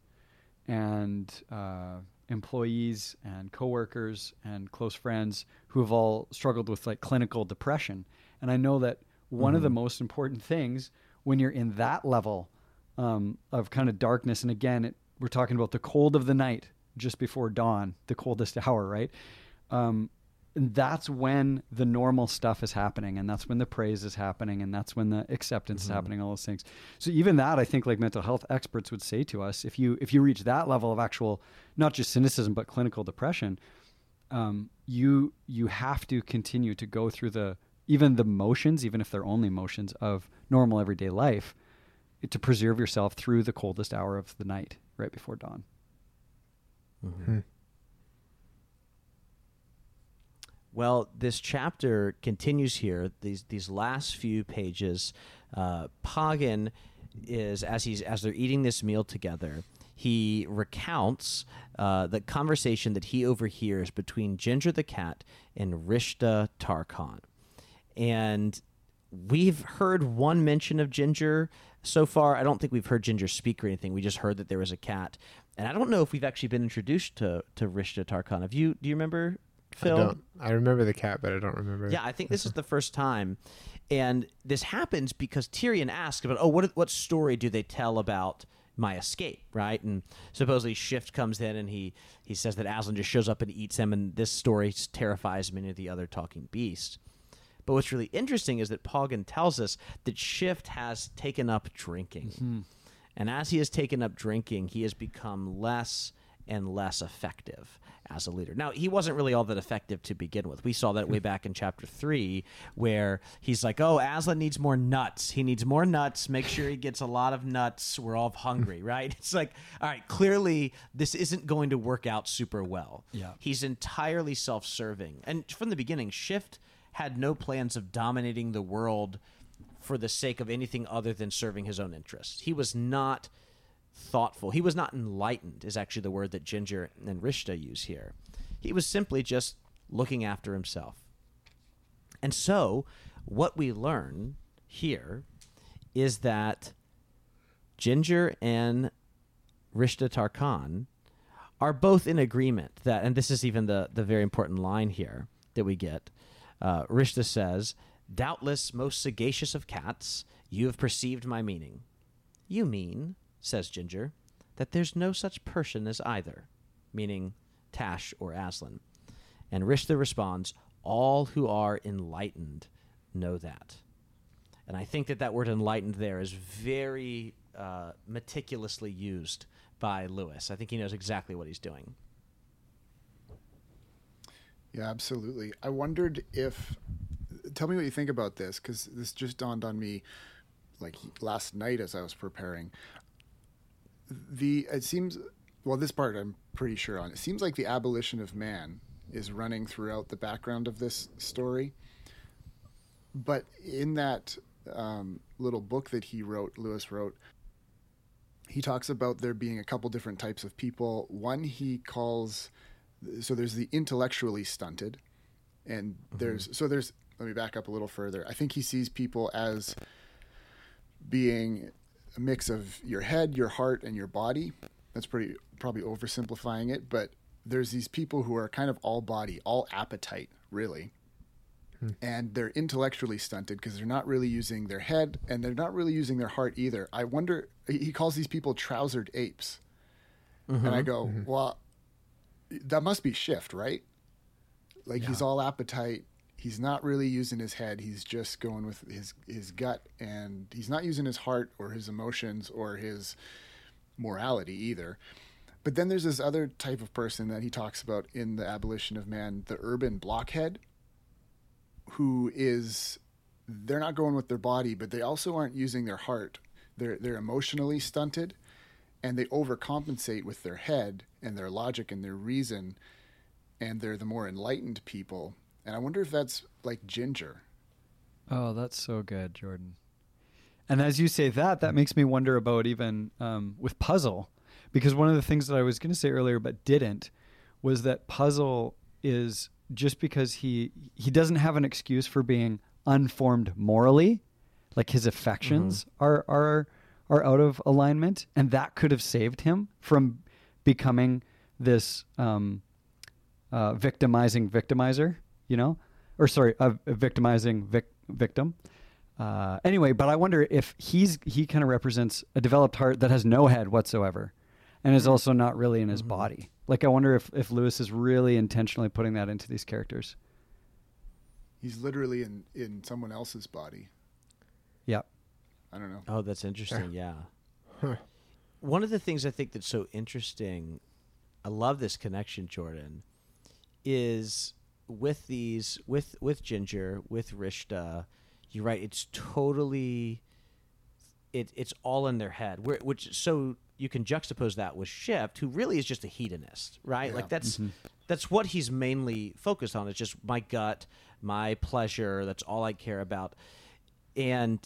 S4: and uh, employees and coworkers and close friends who have all struggled with like clinical depression. And I know that one mm-hmm. of the mm-hmm. most important things when you're in that level um, of kind of darkness, and again, it, we're talking about the cold of the night just before dawn, the coldest hour, right? Um, and that's when the normal stuff is happening and that's when the praise is happening and that's when the acceptance mm-hmm. is happening all those things so even that i think like mental health experts would say to us if you if you reach that level of actual not just cynicism but clinical depression um, you you have to continue to go through the even the motions even if they're only motions of normal everyday life to preserve yourself through the coldest hour of the night right before dawn
S2: mm-hmm. hmm. Well, this chapter continues here. These these last few pages, uh, Poggin is as he's as they're eating this meal together. He recounts uh, the conversation that he overhears between Ginger the cat and Rishda Tarkaan, and we've heard one mention of Ginger so far. I don't think we've heard Ginger speak or anything. We just heard that there was a cat. And I don't know if we've actually been introduced to to Rishda Tarkaan. Have you? Do you remember, Phil?
S3: I don't. I remember the cat, but I don't remember.
S2: Yeah, I think this is the first time, and this happens because Tirian asks about, oh, what what story do they tell about my escape, right? And supposedly Shift comes in and he he says that Aslan just shows up and eats him, and this story terrifies many of the other talking beasts. But what's really interesting is that Poggin tells us that Shift has taken up drinking. Mm-hmm. And as he has taken up drinking, he has become less and less effective as a leader. Now, he wasn't really all that effective to begin with. We saw that way hmm. back in chapter three, where he's like, Oh, Aslan needs more nuts. He needs more nuts. Make sure he gets a lot of nuts. We're all hungry, hmm. right? It's like, all right, clearly this isn't going to work out super well.
S4: Yeah.
S2: He's entirely self serving. And from the beginning, Shift had no plans of dominating the world for the sake of anything other than serving his own interests. He was not thoughtful. He was not enlightened, is actually the word that Ginger and Rishda use here. He was simply just looking after himself. And so, what we learn here is that Ginger and Rishda Tarkaan are both in agreement that, and this is even the, the very important line here that we get. Uh, Rishda says, Doubtless, most sagacious of cats, you have perceived my meaning. You mean, says Ginger, that there's no such person as either, meaning Tash or Aslan. And Rishda responds, All who are enlightened know that. And I think that that word enlightened there is very uh, meticulously used by Lewis. I think he knows exactly what he's doing.
S1: Yeah, absolutely. I wondered if. Tell me what you think about this, because this just dawned on me, like last night as I was preparing. The it seems well, this part I'm pretty sure on. It seems like the abolition of man is running throughout the background of this story. But in that um, little book that he wrote, Lewis wrote, he talks about there being a couple different types of people. One he calls so there's the intellectually stunted, and there's so there's let me back up a little further. I think he sees people as being a mix of your head, your heart, and your body. That's pretty probably oversimplifying it, but there's these people who are kind of all body, all appetite, really. Hmm. And they're intellectually stunted because they're not really using their head and they're not really using their heart either. I wonder, he calls these people trousered apes. And I uh-huh. go, mm-hmm. well, that must be shift, right? Like he's all appetite. He's not really using his head. He's just going with his his gut, and he's not using his heart or his emotions or his morality either. But then there's this other type of person that he talks about in the abolition of man, the urban blockhead, who is they're not going with their body, but they also aren't using their heart. They're they're emotionally stunted and they overcompensate with their head and their logic and their reason and they're the more enlightened people and i wonder if that's like ginger.
S4: Oh, that's so good, Jordan. And as you say that, that makes me wonder about even um, with Puzzle, because one of the things that I was going to say earlier but didn't was that Puzzle is just because he he doesn't have an excuse for being unformed morally, like his affections are are are out of alignment, and that could have saved him from becoming this um, uh, victimizing victimizer, you know, or sorry, a, a victimizing vic- victim. Uh, anyway, but I wonder if he's he kind of represents a developed heart that has no head whatsoever, and is also not really in his body. Like I wonder if if Lewis is really intentionally putting that into these characters.
S1: he's literally in in someone else's body
S4: Yeah.
S1: i don't know
S2: Oh, that's interesting. Yeah. One of the things I think that's so interesting, I love this connection, Jordan, is with these with with Ginger, with Rishda, you're right, it's totally it it's all in their head. Where which so you can juxtapose that with Shift, who really is just a hedonist, right?
S1: Yeah.
S2: Like that's mm-hmm. that's what he's mainly focused on. It's just my gut, my pleasure, that's all I care about. And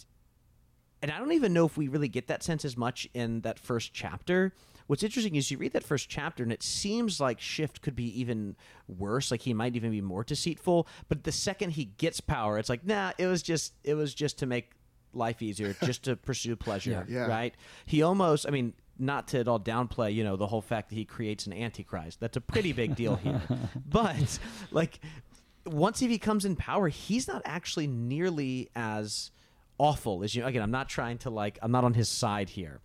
S2: and I don't even know if we really get that sense as much in that first chapter. What's interesting is you read that first chapter and it seems like Shift could be even worse, like he might even be more deceitful. But the second he gets power, it's like, nah, it was just it was just to make life easier just to pursue pleasure,
S1: Yeah.
S2: Right? He almost, I mean, not to at all downplay, you know, the whole fact that he creates an antichrist. That's a pretty big deal here. but like once he becomes in power, he's not actually nearly as awful as you. Again, I'm not trying to like, I'm not on his side here,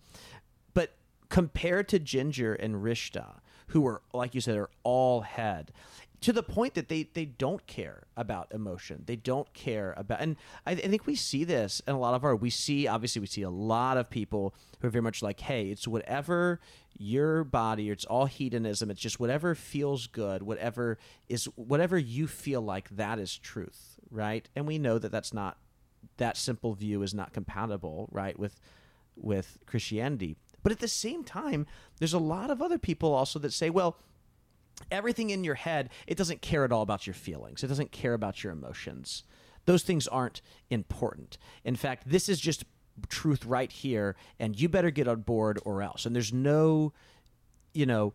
S2: compared to Ginger and Rishda, who are like you said, are all head. To the point that they, they don't care about emotion. They don't care about, and I, I think we see this in a lot of our. We see obviously we see a lot of people who are very much like, hey, it's whatever your body, it's all hedonism. It's just whatever feels good, whatever is whatever you feel like that is truth, right? And we know that that's not that simple view is not compatible, right, with with Christianity. But at the same time, there's a lot of other people also that say, well, everything in your head, it doesn't care at all about your feelings. It doesn't care about your emotions. Those things aren't important. In fact, this is just truth right here, and you better get on board or else. And there's no, you know,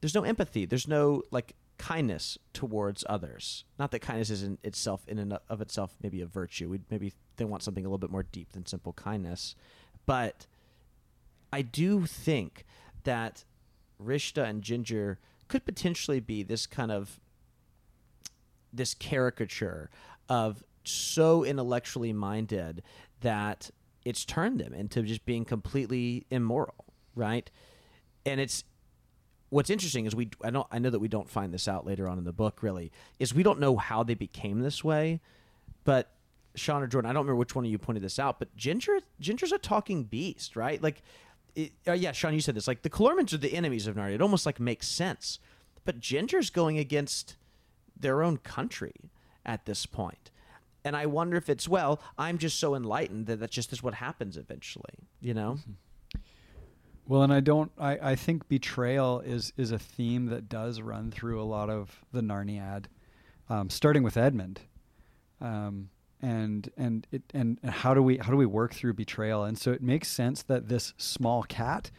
S2: there's no empathy. There's no like kindness towards others. Not that kindness is in itself in and of itself maybe a virtue. We maybe they want something a little bit more deep than simple kindness, but I do think that Rishda and Ginger could potentially be this kind of this caricature of so intellectually minded that it's turned them into just being completely immoral, right? And it's what's interesting is we I don't I know that we don't find this out later on in the book really is we don't know how they became this way, but Sean or Jordan, I don't remember which one of you pointed this out, but Ginger Ginger's a talking beast, right? Like, it, uh, yeah, Sean, you said this. Like the Calormens are the enemies of Narnia. It almost like makes sense, but Ginger's going against their own country at this point. And I wonder if it's well, I'm just so enlightened that that just is what happens eventually, you know?
S4: Well, and I don't. I, I think betrayal is is a theme that does run through a lot of the Narniad, um, starting with Edmund, um, and and it and, and how do we how do we work through betrayal? And so it makes sense that this small cat,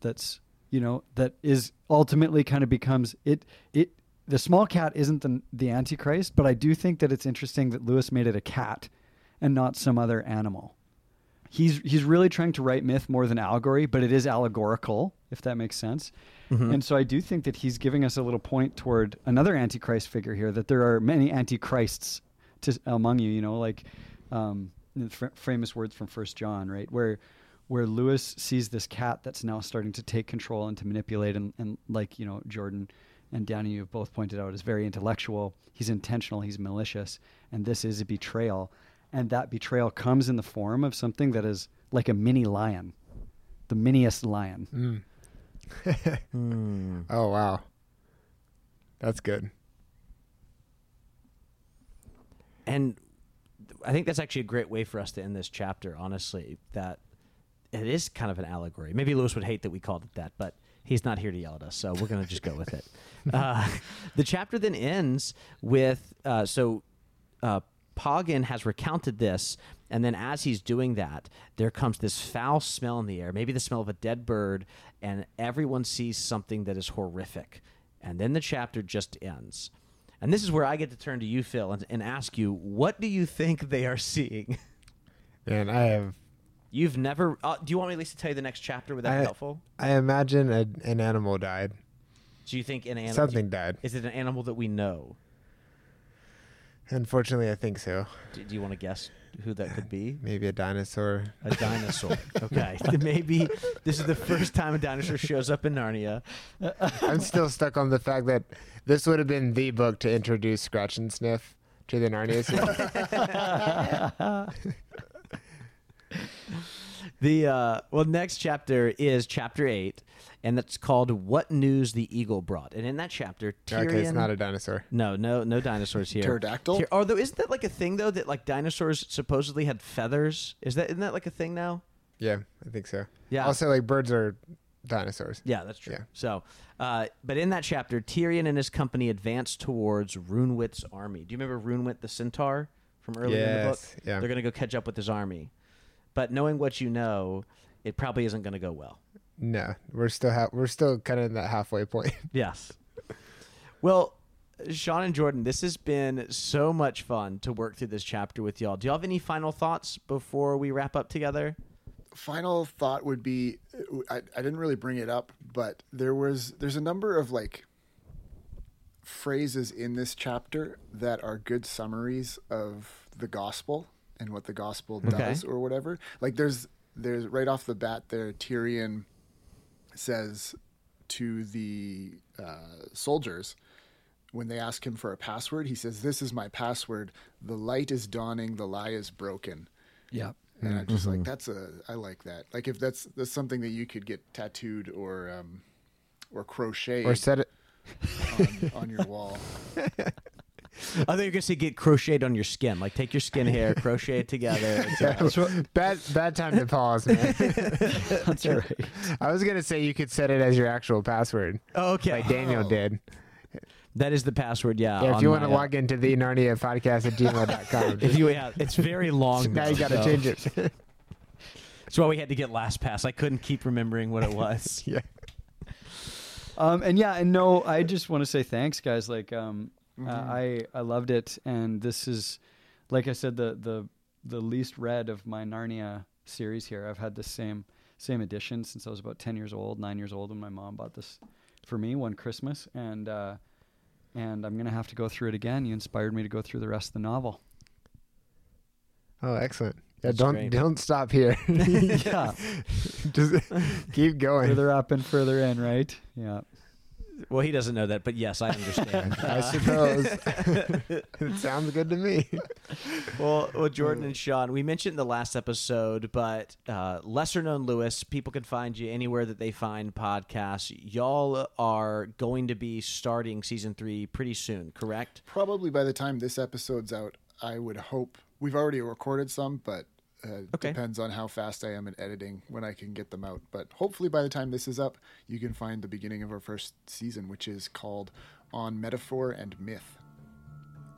S4: that's you know that is ultimately kind of becomes it it the small cat isn't the the antichrist, but I do think that it's interesting that Lewis made it a cat, and not some other animal he's he's really trying to write myth more than allegory, but it is allegorical, if that makes sense. Mm-hmm. And so I do think that he's giving us a little point toward another antichrist figure here. That there are many antichrists to, among you. You know, like um, the fr- famous words from First John, right, where where Lewis sees this cat that's now starting to take control and to manipulate, and, and like you know Jordan and Danny, you've both pointed out, is very intellectual. He's intentional. He's malicious, and this is a betrayal and that betrayal comes in the form of something that is like a mini lion, the miniest lion.
S3: Mm. Oh wow, that's good.
S2: And I think that's actually a great way for us to end this chapter. Honestly, that it is kind of an allegory. Maybe Lewis would hate that we called it that, but he's not here to yell at us, so we're going to just go with it. Uh, the chapter then ends with uh, so uh, Poggin has recounted this, and then as he's doing that, there comes this foul smell in the air, maybe the smell of a dead bird, and everyone sees something that is horrific. And then the chapter just ends. And this is where I get to turn to you, Phil, and, and ask you, what do you think they are seeing?
S3: And I have,
S2: You've never. Uh, do you want me at least to tell you the next chapter? Would that be helpful?
S3: I imagine a, an animal died.
S2: Do you think an animal?
S3: Something died.
S2: Is it an animal that we know?
S3: Unfortunately, I think so.
S2: Do, do you want to guess who that could be?
S3: Maybe a dinosaur.
S2: A dinosaur. okay. Maybe this is the first time a dinosaur shows up in Narnia.
S3: I'm still stuck on the fact that this would have been the book to introduce Scratch and Sniff to the Narnia series.
S2: The uh, well, next chapter is chapter eight, and that's called "What News the Eagle Brought." And in that chapter, Tirian.
S3: okay, it's not a dinosaur.
S2: no, no, no dinosaurs here.
S1: Pterodactyl?
S2: Tyr- although, isn't that like a thing though that like dinosaurs supposedly had feathers? Is that isn't that like a thing now?
S3: Yeah, I think so.
S2: Yeah.
S3: Also, like birds are dinosaurs.
S2: Yeah, that's true.
S3: Yeah.
S2: So, uh, but in that chapter, Tirian and his company advance towards Roonwit's army. Do you remember Roonwit the centaur from earlier in the book?
S3: Yes, yeah.
S2: They're going to go catch up with his army. But knowing what you know, it probably isn't going to go well.
S3: No, we're still ha- we're still kind of in that halfway point.
S2: Yes. Well, Sean and Jordan, this has been so much fun to work through this chapter with y'all. Do y'all have any final thoughts before we wrap up together?
S1: Final thought would be I, I didn't really bring it up, but there was there's a number of like phrases in this chapter that are good summaries of the gospel and what the gospel
S2: Okay.
S1: does or whatever. Like there's there's right off the bat there Tirian says to the uh, soldiers when they ask him for a password, he says, "This is my password. The light is dawning. The lie is broken."
S4: Yeah.
S1: And I'm just like, that's a, I like that. Like if that's that's something that you could get tattooed or um, or crocheted
S3: Or set it.
S1: on, on your wall.
S2: I thought you were gonna say get crocheted on your skin. Like take your skin hair, crochet it together. It's
S4: what,
S3: Bad bad time to pause, man.
S4: that's right.
S3: I was gonna say you could set it as your actual password,
S2: Oh, okay.
S3: like Daniel
S1: Oh.
S3: did.
S2: That is the password. Yeah.
S3: Yeah, if you want to
S2: uh,
S3: log into the Narnia podcast at gmail.com.
S2: If you, yeah, it's very long.
S3: now
S2: though,
S3: you got to
S2: so-
S3: change it.
S2: That's why we had to get LastPass. I couldn't keep remembering what it was.
S3: yeah.
S4: Um, and yeah, and no, I just want to say thanks, guys. Like, um, uh,
S1: Mm-hmm.
S4: I I loved it, and this is, like I said, the the the least read of my Narnia series here. I've had the same same edition since I was about ten years old, nine years old, when my mom bought this for me one Christmas, and uh, and I'm gonna have to go through it again. You inspired me to go through the rest of the novel.
S3: Oh, excellent. Yeah, don't
S2: great.
S3: don't stop here.
S4: yeah,
S3: Just keep going.
S4: further up and further in, right? Yeah.
S2: Well, he doesn't know that, but yes, I understand.
S3: I suppose. it sounds good to me.
S2: well, well, Jordan and Sean, we mentioned in the last episode, but uh, lesser known Lewis, people can find you anywhere that they find podcasts. Y'all are going to be starting season three pretty soon, correct?
S1: Probably by the time this episode's out, I would hope we've already recorded some, but uh,
S2: Okay.
S1: depends on how fast I am in editing when I can get them out. But hopefully by the time this is up, you can find the beginning of our first season, which is called "On Metaphor and Myth."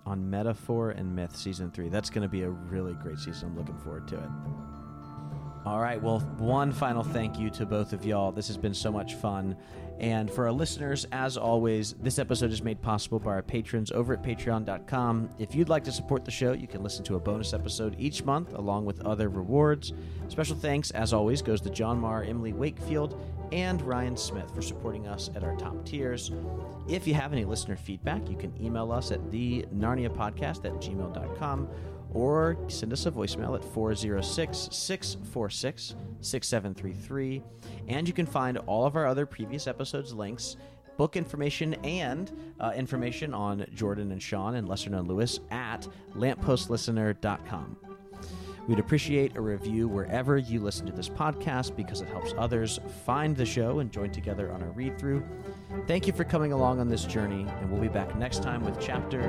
S2: On Metaphor and Myth season three. That's going to be a really great season. I'm looking forward to it. All right. Well, one final thank you to both of y'all. This has been so much fun. And for our listeners, as always, this episode is made possible by our patrons over at patreon.com. If you'd like to support the show, you can listen to a bonus episode each month along with other rewards. Special thanks, as always, goes to John Marr, Emily Wakefield, and Ryan Smith for supporting us at our top tiers. If you have any listener feedback, you can email us at the Narnia Podcast at gmail.com or send us a voicemail at 406 646 6733. And you can find all of our other previous episodes' links, book information, and uh, information on Jordan and Sean and Lesser Known Lewis at lamppostlistener.com. We'd appreciate a review wherever you listen to this podcast because it helps others find the show and join together on our read through. Thank you for coming along on this journey, and we'll be back next time with Chapter